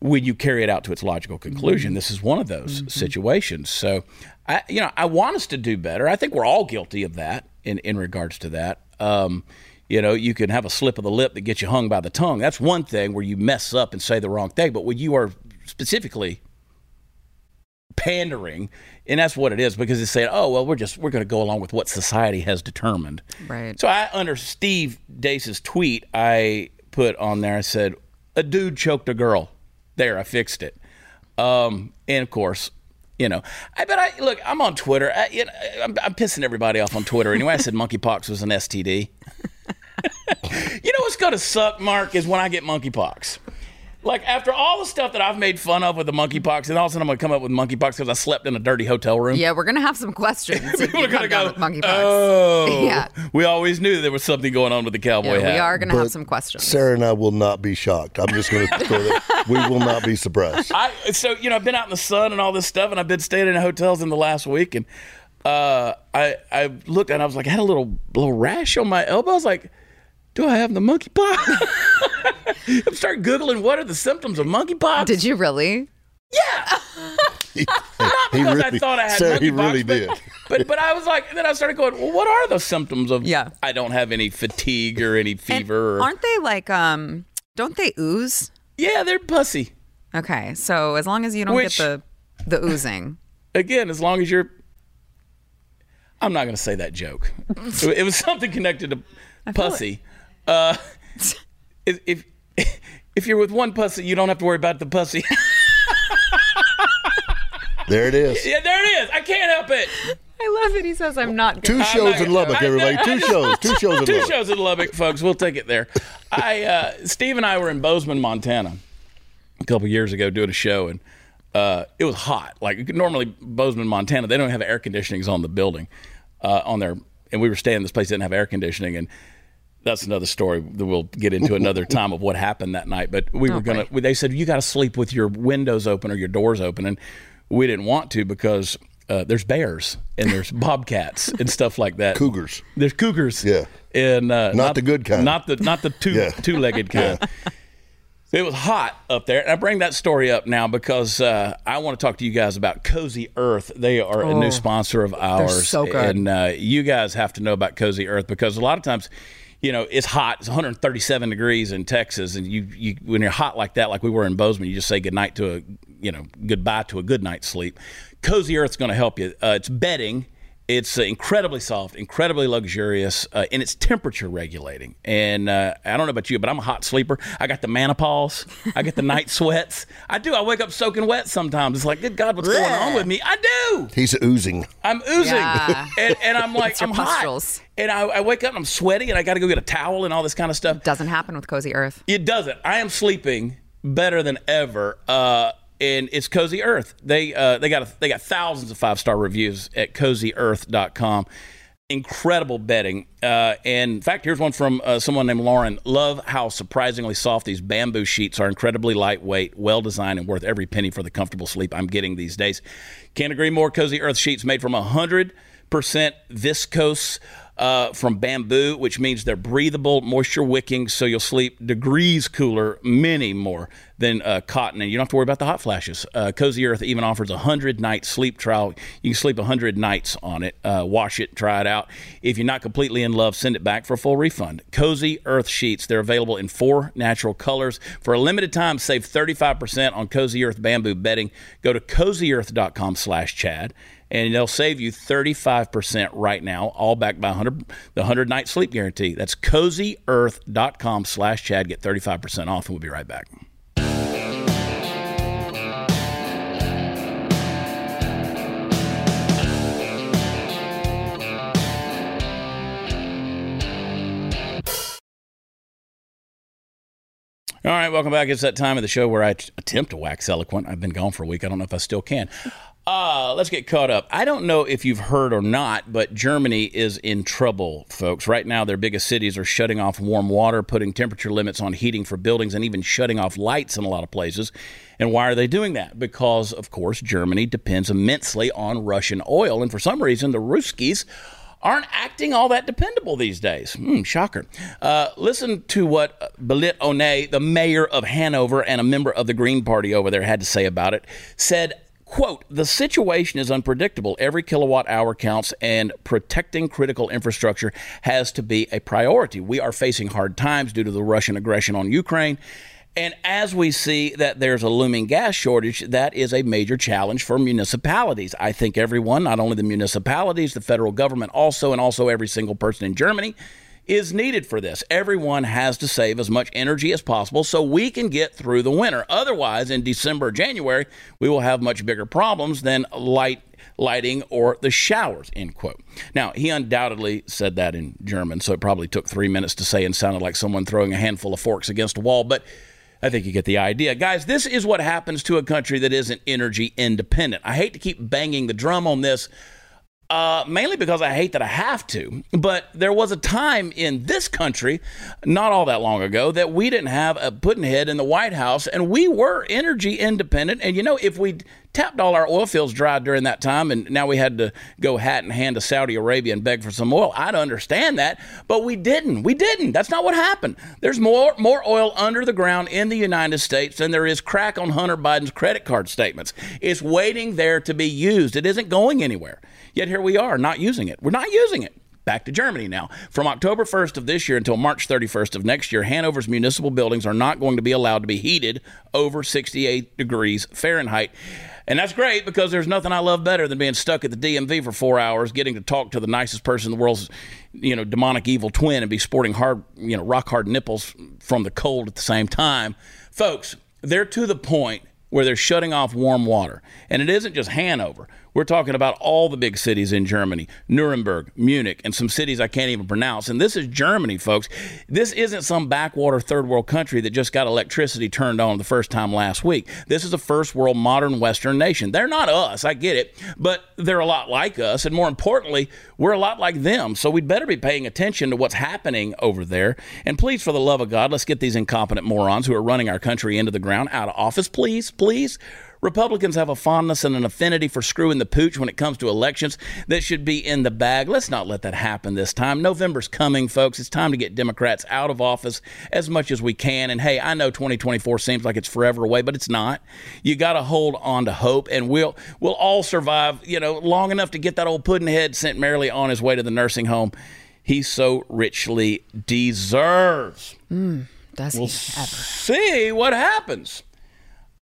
When you carry it out to its logical conclusion, this is one of those situations. So, I, you know, I want us to do better. I think we're all guilty of that in, in regards to that. Um, you know, you can have a slip of the lip that gets you hung by the tongue. That's one thing where you mess up and say the wrong thing. But when you are specifically pandering, and that's what it is because it's saying, "Oh, well, we're just we're going to go along with what society has determined." Right. So I under Steve Deace's tweet, I put on there. I said, "A dude choked a girl." There, I fixed it. Um, and of course, you know, I bet I look. I'm on Twitter. I, you know, I'm, I'm pissing everybody off on Twitter anyway. I said monkeypox was an STD. You know what's going to suck, Mark, is when I get monkeypox. Like after all the stuff that I've made fun of with the monkeypox, and all of a sudden I'm going to come up with monkeypox because I slept in a dirty hotel room. yeah, we're gonna have some questions. if People you are going to come down go, with monkeypox. oh, Yeah. we always knew there was something going on with the cowboy Yeah, hat. we are gonna have some questions. Sara and I will not be shocked. I'm just going to throw that. We will not be surprised. I so you know I've been out in the sun and all this stuff, and I've been staying in hotels in the last week, and uh, I I looked and I was like I had a little little rash on my elbow. I was like, do I have the monkeypox? I'm starting googling what are the symptoms of monkeypox. Did you really? Yeah, He because I thought I had Sara, monkeypox. he really but, did. But but I was like, and then I started going, well, what are the symptoms of? Yeah. I don't have any fatigue or any And fever. or, aren't they like um? Don't they ooze? yeah, they're pussy. Okay, so as long as you don't Which- get the the oozing. again, as long as you're. I'm not going to say that joke. it was something connected to feel pussy. Uh, if, if if you're with one pussy, you don't have to worry about the pussy. There it is. yeah, there it is. I can't help it. I love it. He says I'm not Two shows not- in Lubbock, everybody. I Two shows. Two shows in Two Lubbock. shows in Lubbock, folks. We'll take it there. I uh, Steve and I were in Bozeman, Montana, a couple years ago doing a show, and uh, it was hot. Like normally, Bozeman, Montana, they don't have air conditionings on the building, uh, on their, and we were staying in this place that didn't have air conditioning, and that's another story that we'll get into another time of what happened that night. But we were gonna. They said you got to sleep with your windows open or your doors open, and we didn't want to because. Uh, there's bears and there's bobcats and stuff like that. Cougars. There's cougars. Yeah. And uh, Not the good kind. Not the not the two Yeah. two legged kind. It was hot up there, and I bring that story up now because uh, I want to talk to you guys about Cozy Earth. They are a new sponsor of ours, Oh, so good. and uh, you guys have to know about Cozy Earth because a lot of times, you know, it's hot. It's 137 degrees in Texas, and you you when you're hot like that, like we were in Bozeman, you just say goodnight to a you know goodbye to a good night's sleep. Cozy Earth's going to help you. Uh, it's bedding. It's uh, incredibly soft, incredibly luxurious, uh, and it's temperature regulating. And uh, I don't know about you, but I'm a hot sleeper. I got the menopause. I get the night sweats. I do. I wake up soaking wet sometimes. It's like, good God, what's going on with me? I do. He's oozing. I'm oozing, Yeah. and, and I'm like, I'm hot, and I, I wake up and I'm sweaty, and I got to go get a towel and all this kind of stuff. Doesn't happen with Cozy Earth. It doesn't. I am sleeping better than ever. Uh, and it's Cozy Earth. They uh, they got a, they got thousands of five star reviews at CozyEarth.com. Incredible bedding. Uh, and in fact, here's one from uh, someone named Lauren. Love how surprisingly soft these bamboo sheets are. Incredibly lightweight, well designed, and worth every penny for the comfortable sleep I'm getting these days. Can't agree more. Cozy Earth sheets made from 100% viscose uh, from bamboo, which means they're breathable, moisture wicking, so you'll sleep degrees cooler, many more than uh, cotton, and you don't have to worry about the hot flashes. Uh, Cozy Earth even offers a hundred night sleep trial. You can sleep a hundred nights on it. Uh, wash it, try it out. If you're not completely in love, send it back for a full refund. Cozy Earth sheets. They're available in four natural colors. For a limited time, save 35% on Cozy Earth bamboo bedding. Go to cozyearth.com/chad and they'll save you 35% right now, all backed by 100, the 100 night sleep guarantee. That's cozyearth.com slash Chad. Get 35% off, and we'll be right back. All right, welcome back. It's that time of the show where I attempt to wax eloquent. I've been gone for a week. I don't know if I still can. Uh, let's get caught up. I don't know if you've heard or not, but Germany is in trouble, folks. Right now, their biggest cities are shutting off warm water, putting temperature limits on heating for buildings, and even shutting off lights in a lot of places. And why are they doing that? Because, of course, Germany depends immensely on Russian oil. And for some reason, the Ruskies aren't acting all that dependable these days. Hmm, shocker. Uh, listen to what Belit Onay, the mayor of Hanover and a member of the Green Party over there, had to say about it. Said, quote, the situation is unpredictable. Every kilowatt hour counts, and protecting critical infrastructure has to be a priority. We are facing hard times due to the Russian aggression on Ukraine. And as we see that there's a looming gas shortage, that is a major challenge for municipalities. I think everyone, not only the municipalities, the federal government also, and also every single person in Germany, is needed for this. Everyone has to save as much energy as possible so we can get through the winter. Otherwise, in December, January, we will have much bigger problems than light lighting or the showers end quote now he undoubtedly said that in german so it probably took three minutes to say and sounded like someone throwing a handful of forks against a wall but I think you get the idea. Guys, this is what happens to a country that isn't energy independent. I hate to keep banging the drum on this, uh, mainly because I hate that I have to. But there was a time in this country, not all that long ago, that we didn't have a Putinhead in the White House, and we were energy independent. And you know, if we tapped all our oil fields dry during that time, and now we had to go hat in hand to Saudi Arabia and beg for some oil. I'd understand that, but we didn't. We didn't. That's not what happened. There's more more oil under the ground in the United States than there is crack on Hunter Biden's credit card statements. It's waiting there to be used. It isn't going anywhere. Yet here we are, not using it. We're not using it. Back to Germany now. From October 1st of this year until March 31st of next year, Hanover's municipal buildings are not going to be allowed to be heated over 68 degrees Fahrenheit. And that's great because there's nothing I love better than being stuck at the DMV for four hours, getting to talk to the nicest person in the world's, you know, demonic evil twin and be sporting hard, you know, rock hard nipples from the cold at the same time. Folks, they're to the point where they're shutting off warm water. And it isn't just Hanover. We're talking about all the big cities in Germany Nuremberg, Munich, and some cities I can't even pronounce. And this is Germany, folks. This isn't some backwater third world country that just got electricity turned on the first time last week. This is a first world modern Western nation. They're not us, I get it, but they're a lot like us. And more importantly, we're a lot like them. So we'd better be paying attention to what's happening over there. And please, for the love of God, let's get these incompetent morons who are running our country into the ground out of office, please, please. Republicans have a fondness and an affinity for screwing the pooch when it comes to elections that should be in the bag. Let's not let that happen this time. November's coming, folks. It's time to get Democrats out of office as much as we can. And hey, I know 2024 seems like it's forever away, but it's not. You got to hold on to hope, and we'll we'll all survive. You know, long enough to get that old puddinghead sent merrily on his way to the nursing home he so richly deserves. Mm, does we'll he ever? See what happens.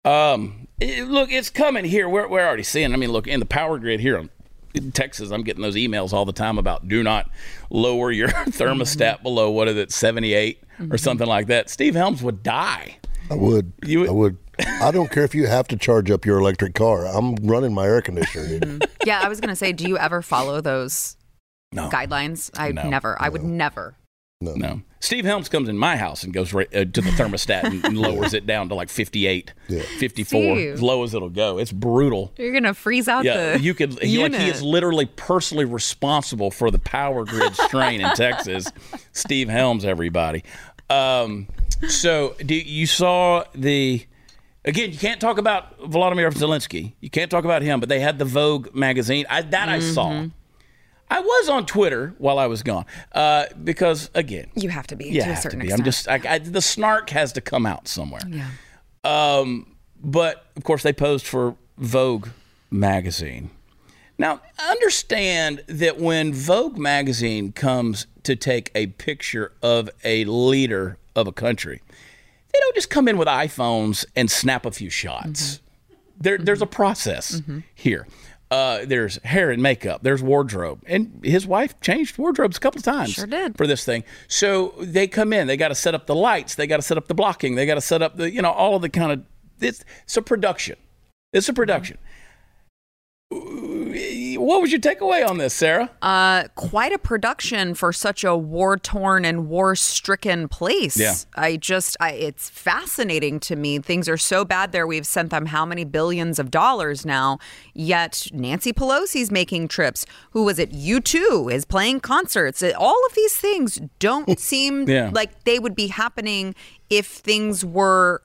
Um, it, look, it's coming here. We're, we're already seeing. I mean, look in the power grid here in Texas. I'm getting those emails all the time about do not lower your thermostat mm-hmm. below what is it, 78 mm-hmm. or something like that. Steve Helms would die. I would. You would. I would. I don't care if you have to charge up your electric car. I'm running my air conditioner. Mm-hmm. Yeah, I was going to say, do you ever follow those no. guidelines? I no. never. I would never. No. no. Steve Helms comes in my house and goes right, uh, to the thermostat and, and lowers it down to like 58, yeah. 54, Steve. as low as it'll go. It's brutal. You're going to freeze out yeah, the you could he, like he is literally personally responsible for the power grid strain in Texas. Steve Helms everybody. Um, so do, you saw the Again, you can't talk about Volodymyr Zelensky. You can't talk about him, but they had the Vogue magazine. I, that mm-hmm. I saw. I was on Twitter while I was gone uh, because, again, You have to be you to a have to be. extent. I'm just I, I, the snark has to come out somewhere. yeah. Um, but of course, they posed for Vogue magazine. Now, understand that when Vogue magazine comes to take a picture of a leader of a country, they don't just come in with iPhones and snap a few shots. There, There's a process here. Uh, there's hair and makeup. There's wardrobe, and his wife changed wardrobes a couple of times Sure did. for this thing. So they come in. They got to set up the lights. They got to set up the blocking. They got to set up the you know all of the kind of it's, it's a production. It's a production. What was your takeaway on this, Sara? Uh, quite a production for such a war torn and war stricken place. Yeah. I just, I, it's fascinating to me. Things are so bad there. We've sent them how many billions of dollars now, yet Nancy Pelosi's making trips. Who was it? U2 is playing concerts. All of these things don't seem Yeah. like they would be happening if things were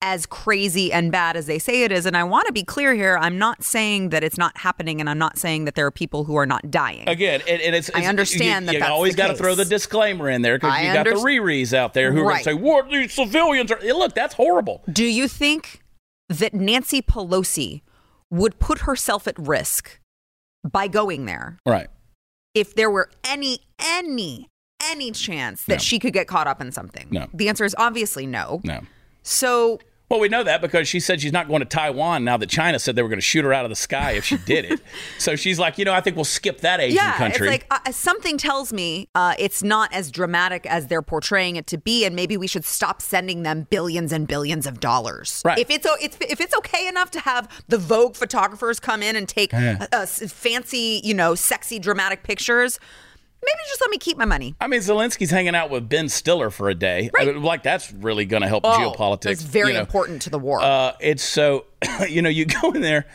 as crazy and bad as they say it is. And I want to be clear here. I'm not saying that it's not happening, and I'm not saying that there are people who are not dying. Again, and, and it's, I understand you, that you that's always got to throw the disclaimer in there because you got the rerees out there who are going to say, "What these civilians are." Look, that's horrible. Do you think that Nancy Pelosi would put herself at risk by going there Right. if there were any, any, any chance that No. she could get caught up in something? No. The answer is obviously no. No. So Well, we know that because she said she's not going to Taiwan now that China said they were going to shoot her out of the sky if she did it. so she's like, you know, I think we'll skip that Asian yeah, country. it's like uh, something tells me uh, it's not as dramatic as they're portraying it to be, and maybe we should stop sending them billions and billions of dollars. Right. If it's it's if it's okay enough to have the Vogue photographers come in and take Yeah. uh, s- fancy, you know, sexy, dramatic pictures, maybe just let me keep my money. I mean, Zelensky's hanging out with Ben Stiller for a day. I Right. mean, like that's really going to help Oh, geopolitics. It's very you know. important to the war. Uh, it's so, you know, you go in there,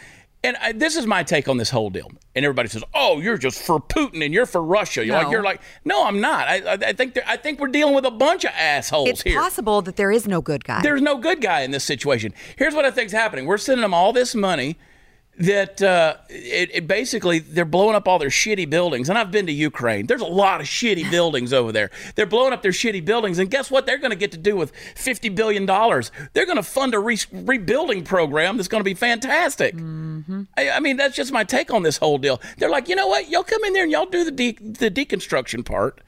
and I, this is my take on this whole deal. And everybody says, "Oh, you're just for Putin and you're for Russia." You're No. like, you're like, no, I'm not. I, I, I think I think we're dealing with a bunch of assholes it's here. It's possible that there is no good guy. There's no good guy in this situation. Here's what I think's happening: we're sending them all this money. That uh, it, it basically they're blowing up all their shitty buildings, and I've been to Ukraine. There's a lot of shitty buildings over there. They're blowing up their shitty buildings, and guess what? They're going to get to do with fifty billion dollars. They're going to fund a re- rebuilding program that's going to be fantastic. I, I mean, that's just my take on this whole deal. They're like, you know what? Y'all come in there and y'all do the de- the deconstruction part.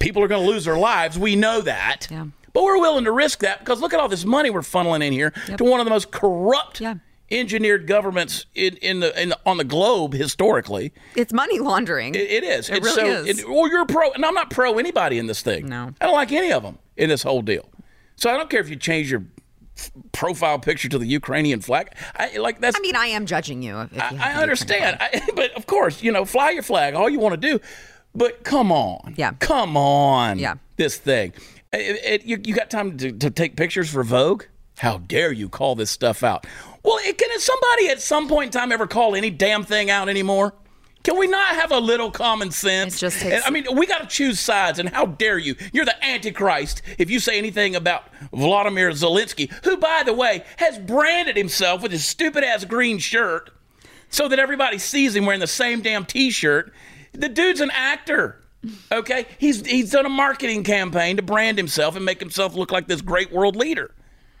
People are going to lose their lives. We know that. Yeah. But we're willing to risk that because look at all this money we're funneling in here to one of the most corrupt Yeah. Engineered governments in, in the in the, on the globe historically. it's money laundering. It, it is. It It's really so, is. It, well, you're pro, and I'm not pro anybody in this thing. No. I don't like any of them in this whole deal. So I don't care if you change your profile picture to the Ukrainian flag. I like that's. I mean, I am judging you. If you I the understand, I, but of course, you know, fly your flag, all you want to do. But come on, Yeah. come on, Yeah. this thing. It- it- you, you got time to, to take pictures for Vogue? How dare you call this stuff out? Well, can somebody at some point in time ever call any damn thing out anymore? Can we not have a little common sense? It just takes- And, I mean, we got to choose sides, and how dare you? You're the Antichrist if you say anything about Vladimir Zelensky, who, by the way, has branded himself with his stupid ass green shirt so that everybody sees him wearing the same damn t-shirt. The dude's an actor. Okay? He's he's done a marketing campaign to brand himself and make himself look like this great world leader.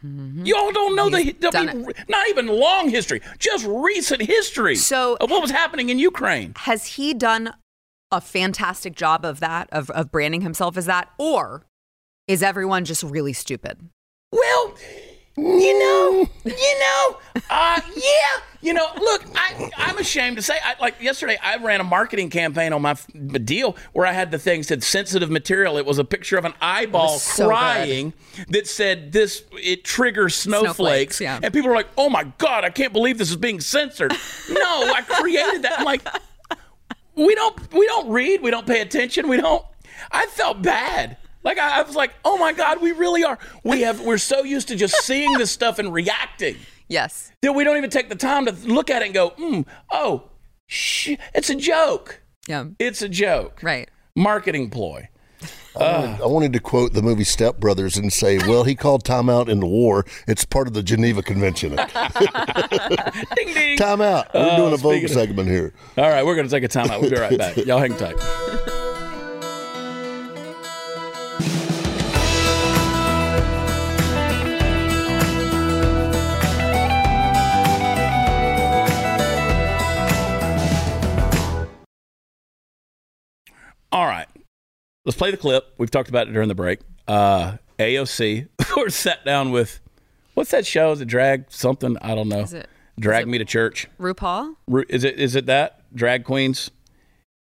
You all don't know the, Mm-hmm. He's the not even long history, just recent history So- of what was happening in Ukraine. has he done a fantastic job of that of, of branding himself as that or is everyone just really stupid Well, you know, you know, uh, yeah, you know. Look, I, I'm ashamed to say, I, like yesterday, I ran a marketing campaign on my f- deal where I had the thing said sensitive material. It was a picture of an eyeball so good. crying that said this. It triggers snowflakes, Snowflakes, yeah. and people are like, "Oh my god, I can't believe this is being censored." no, I created that. I'm like, we don't, we don't read, we don't pay attention, we don't. I felt bad. Like I, I was like, oh my God, we really are. We have we're so used to just seeing this stuff and reacting yes that we don't even take the time to look at it and go, mm, oh, sh- it's a joke. yeah It's a joke. right Marketing ploy. I wanted, I wanted to quote the movie Step Brothers and say, "Well, he called timeout in the war. It's part of the Geneva Convention. Ding ding. timeout. We're Oh, doing a Vogue speaking of- segment here. All right, we're going to take a timeout. We'll be right back. Y'all hang tight. All right. Let's play the clip. We've talked about it during the break. Uh, AOC, of course, sat down with what's that show? Is it drag something? I don't know. Is it- drag is it- me to church? RuPaul. Ru- Is it is it that drag queens?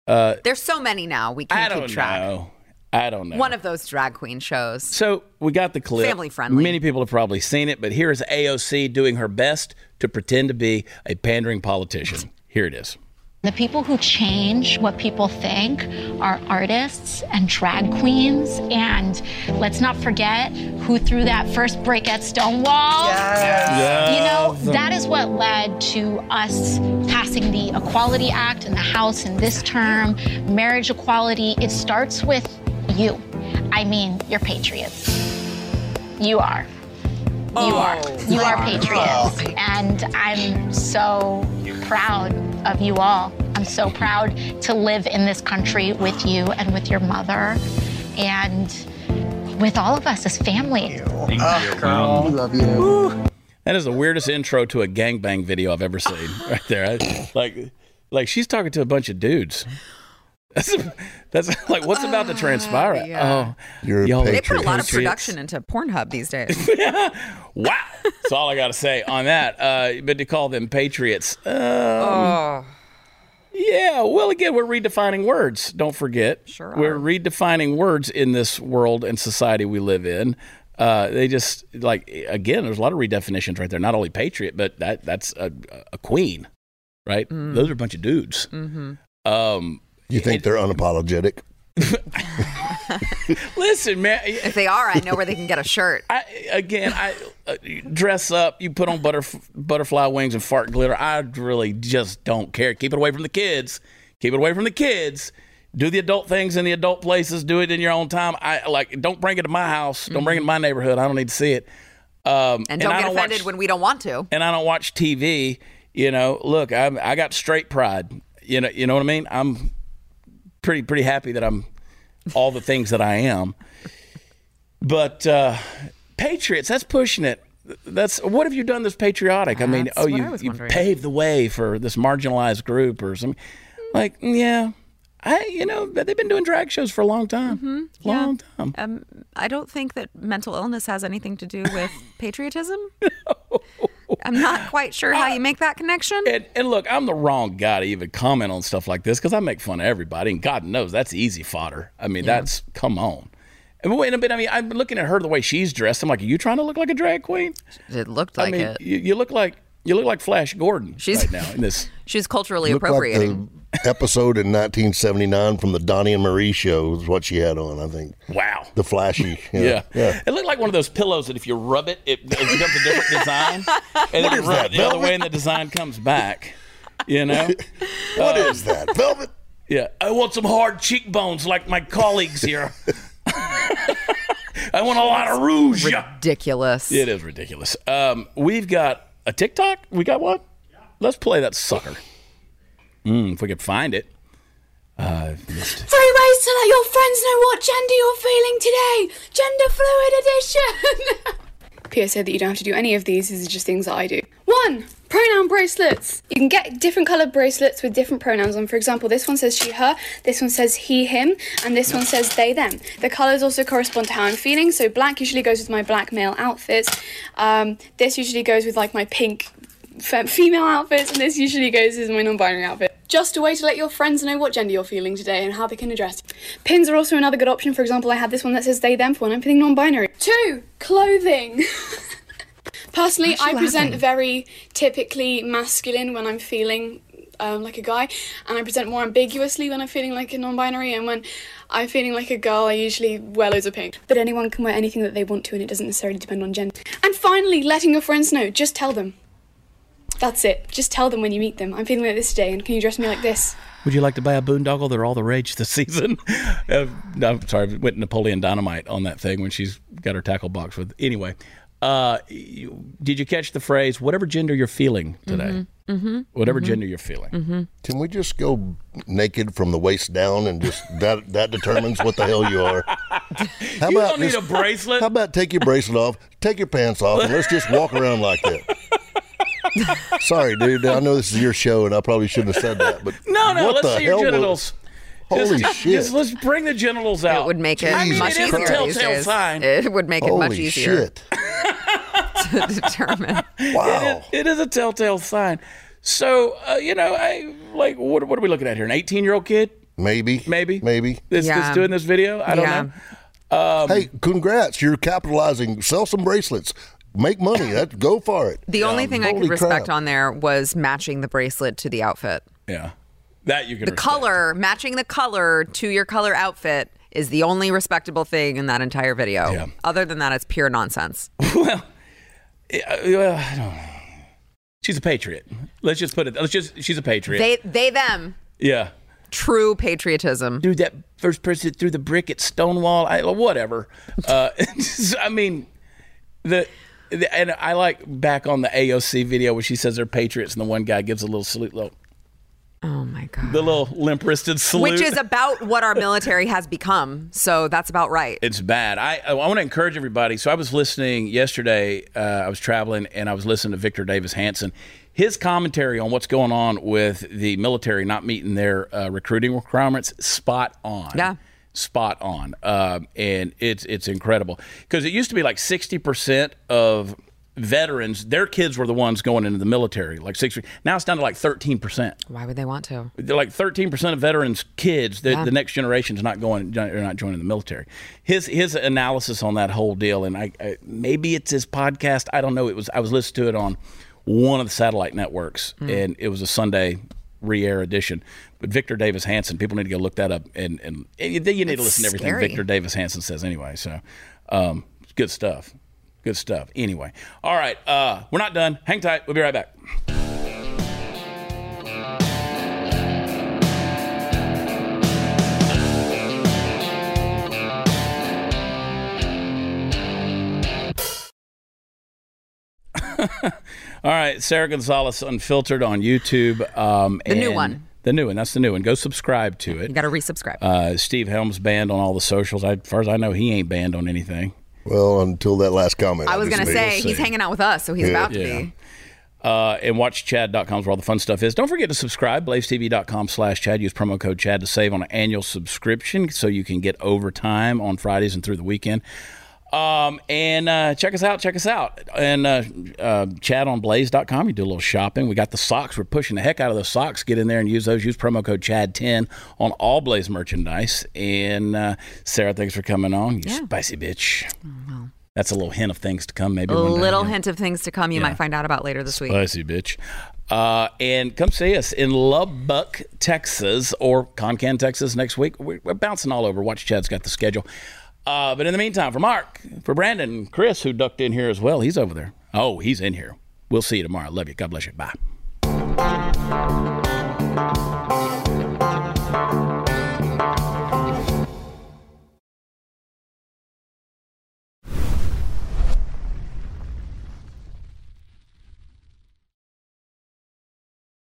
Uh, There's so many now. We I can't don't keep track. know. I don't know. One of those drag queen shows. so we got the clip. Family friendly. Many people have probably seen it, but here is AOC doing her best to pretend to be a pandering politician. Here it is. The people who change what people think are artists and drag queens. And let's not forget who threw that first brick at Stonewall. Yes, You know, that is what led to us passing the Equality Act in the House in this term, marriage equality. It starts with you. I mean, you're patriots. You are. You oh. are. You are patriots. And I'm so proud of you all. I'm so proud to live in this country with you and with your mother and with all of us as family. Thank you, mom. Ah, we love you. That is the weirdest intro to a gangbang video I've ever seen. Right there, I- like, like she's talking to a bunch of dudes. That's, that's like what's about to transpire. Uh, yeah. Oh, You're a y'all They put a lot of production into Pornhub these days. Wow, that's all I got to say on that. Uh, but to call them patriots, um, oh, yeah. Well, again, we're redefining words. Don't forget, Sure we're are. redefining words in this world and society we live in. Uh, they just like again. There's a lot of redefinitions right there. Not only patriot, but that that's a, a queen, right? Mm. Those are a bunch of dudes. Mm-hmm. Um, You think they're unapologetic? listen, man. if they are, I know where they can get a shirt. I again, I uh, dress up. You put on butterf- butterfly wings and fart glitter. I really just don't care. Keep it away from the kids. Keep it away from the kids. Do the adult things in the adult places. Do it in your own time. I like. Don't bring it to my house. Don't bring it to my neighborhood. I don't need to see it. Um, And don't I get offended watch, when we don't want to. and I don't watch TV. You know, look, I I got straight pride. You know, you know what I mean. I'm pretty pretty happy that I'm all the things that I am. But uh, Patriots, that's pushing it. That's what have you done that's patriotic? I mean, That's oh, you you paved the way for this marginalized group or something. Like, yeah, I you know they've been doing drag shows for a long time, Mm-hmm. long time. Um, I don't think that mental illness has anything to do with patriotism. I'm not quite sure how you make that connection. And, and look, I'm the wrong guy to even comment on stuff like this because I make fun of everybody, and God knows that's easy fodder. I mean, that's come on. And wait a minute, I mean, I'm looking at her the way she's dressed. I'm like, are you trying to look like a drag queen? It looked I like mean, it. You, you look like you look like Flash Gordon She's- right now in this. She's culturally Looked like appropriating. the episode in 1979 from the Donnie and Marie show was what she had on. I think Wow. the flashy. Yeah. yeah. It looked like one of those pillows that if you rub it, it, it becomes a different design. And then you rub that, it the other way and the design comes back. You know? What is that? Velvet. Yeah. I want some hard cheekbones like my colleagues here. I want a lot of rouge. Ridiculous. It is ridiculous. Um, we've got a TikTok. We got one. Let's play that sucker. Mm, if we could find it. Uh, missed it. Three ways to let your friends know what gender you're feeling today. Gender fluid edition. PSA that you don't have to do any of these. These are just things that I do. One, pronoun bracelets. You can get different coloured bracelets with different pronouns on. For example, this one says she, her, this one says he, him, and this one says they, them. The colours also correspond to how I'm feeling. So black usually goes with my black male outfits. Um, this usually goes with like my pink female outfits, and this usually goes as my non-binary outfit. Just a way to let your friends know what gender you're feeling today and how they can address. Pins are also another good option. For example, I have this one that says they, them for when I'm feeling non-binary. Two, clothing. Personally, I present very typically masculine when I'm feeling um, like a guy, and I present more ambiguously when I'm feeling like a non-binary. And when I'm feeling like a girl, I usually wear loads of pink. But anyone can wear anything that they want to, and it doesn't necessarily depend on gender. And finally, letting your friends know. Just tell them. That's it. Just tell them when you meet them. I'm feeling like this today, and can you dress me like this? Would you like to buy a boondoggle? They're all the rage this season. uh, no, I'm sorry, I went Napoleon Dynamite on that thing when she's got her tackle box with. Anyway, uh, you, did you catch the phrase, whatever gender you're feeling today? Mm-hmm. Whatever gender you're feeling. Can we just go naked from the waist down and just that that determines what the hell you are? How You don't need just- a bracelet. How about take your bracelet off, take your pants off, and let's just walk around like that? Sorry, dude. I know this is your show, and I probably shouldn't have said that. But No, no, what let's the see your hell was- genitals. Holy just, shit! Just let's bring the genitals out. It would make it I mean, much it is a easier these telltale sign. It would make it much easier shit! to determine. Wow. It is a telltale sign. So, uh, you know, I like what, what are we looking at here? An 18 year old kid, Maybe. maybe, Maybe. This, Yeah. that's doing this video. I don't Yeah. know. hey, congrats! You're capitalizing. Sell some bracelets. Make money. That go for it. The only thing I could respect crap. on there was matching the bracelet to the outfit. Yeah, that you can. The respect. color, matching the color to your color outfit is the only respectable thing in that entire video. Yeah. Other than that, it's pure nonsense. well, well, I don't know. She's a patriot. Let's just put it. Let's just. She's a patriot. They, they, them. yeah. True patriotism. Dude, that first person that threw the brick at Stonewall, I, whatever. Uh, I mean, the, the and I like back on the AOC video where she says they're patriots, and the one guy gives a little salute, little, Oh my god. the little limp wristed salute. Which is about what our military has become. So that's about right. It's bad. I I want to encourage everybody. So I was listening yesterday. Uh, I was traveling and I was listening to Victor Davis Hanson. His commentary on what's going on with the military not meeting their uh, recruiting requirements spot on. Yeah. Spot on, um, and it's it's incredible because it used to be like sixty percent of veterans, their kids were the ones going into the military, like six. Now it's down to like thirteen percent Why would they want to? they're like 13% of veterans kids the, the next generation is not going are not joining the military his his analysis on that whole deal and I, I maybe it's his podcast i don't know it was i was listening to it on one of the satellite networks and it was a sunday re-air edition but victor davis hanson people need to go look that up and and, and you need to listen to everything scary. victor davis hanson says anyway so um good stuff good stuff anyway all right uh we're not done hang tight we'll be right back All right, Sara Gonzales Unfiltered on YouTube. Um, The new one. The new one. That's the new one. Go subscribe to it. You got to resubscribe. Uh, Steve Helms banned on all the socials. I, as far as I know, he ain't banned on anything. Well, until that last comment. I was going to made. say, see. he's hanging out with us, so he's Yeah. about to Yeah. be. Uh, and watchchad.com is where all the fun stuff is. Don't forget to subscribe. BlazeTV.com slash Chad. Use promo code Chad to save on an annual subscription so you can get overtime on Fridays and through the weekend. Um, and uh, check us out. Check us out. And uh, uh, Chad on Blaze.com. You do a little shopping. We got the socks. We're pushing the heck out of those socks. Get in there and use those. Use promo code Chad10 on all Blaze merchandise. And uh, Sara, thanks for coming on. You spicy bitch. That's a little hint of things to come. Maybe A little yeah. hint of things to come you might find out about later this week. Spicy bitch. Uh, and come see us in Lubbock, Texas, or Concan, Texas next week. We're, we're bouncing all over. Watch Chad's got the schedule. Uh, but in the meantime, for Mark, for Brandon, Chris, who ducked in here as well, he's over there. Oh, he's in here. We'll see you tomorrow. Love you. God bless you. Bye.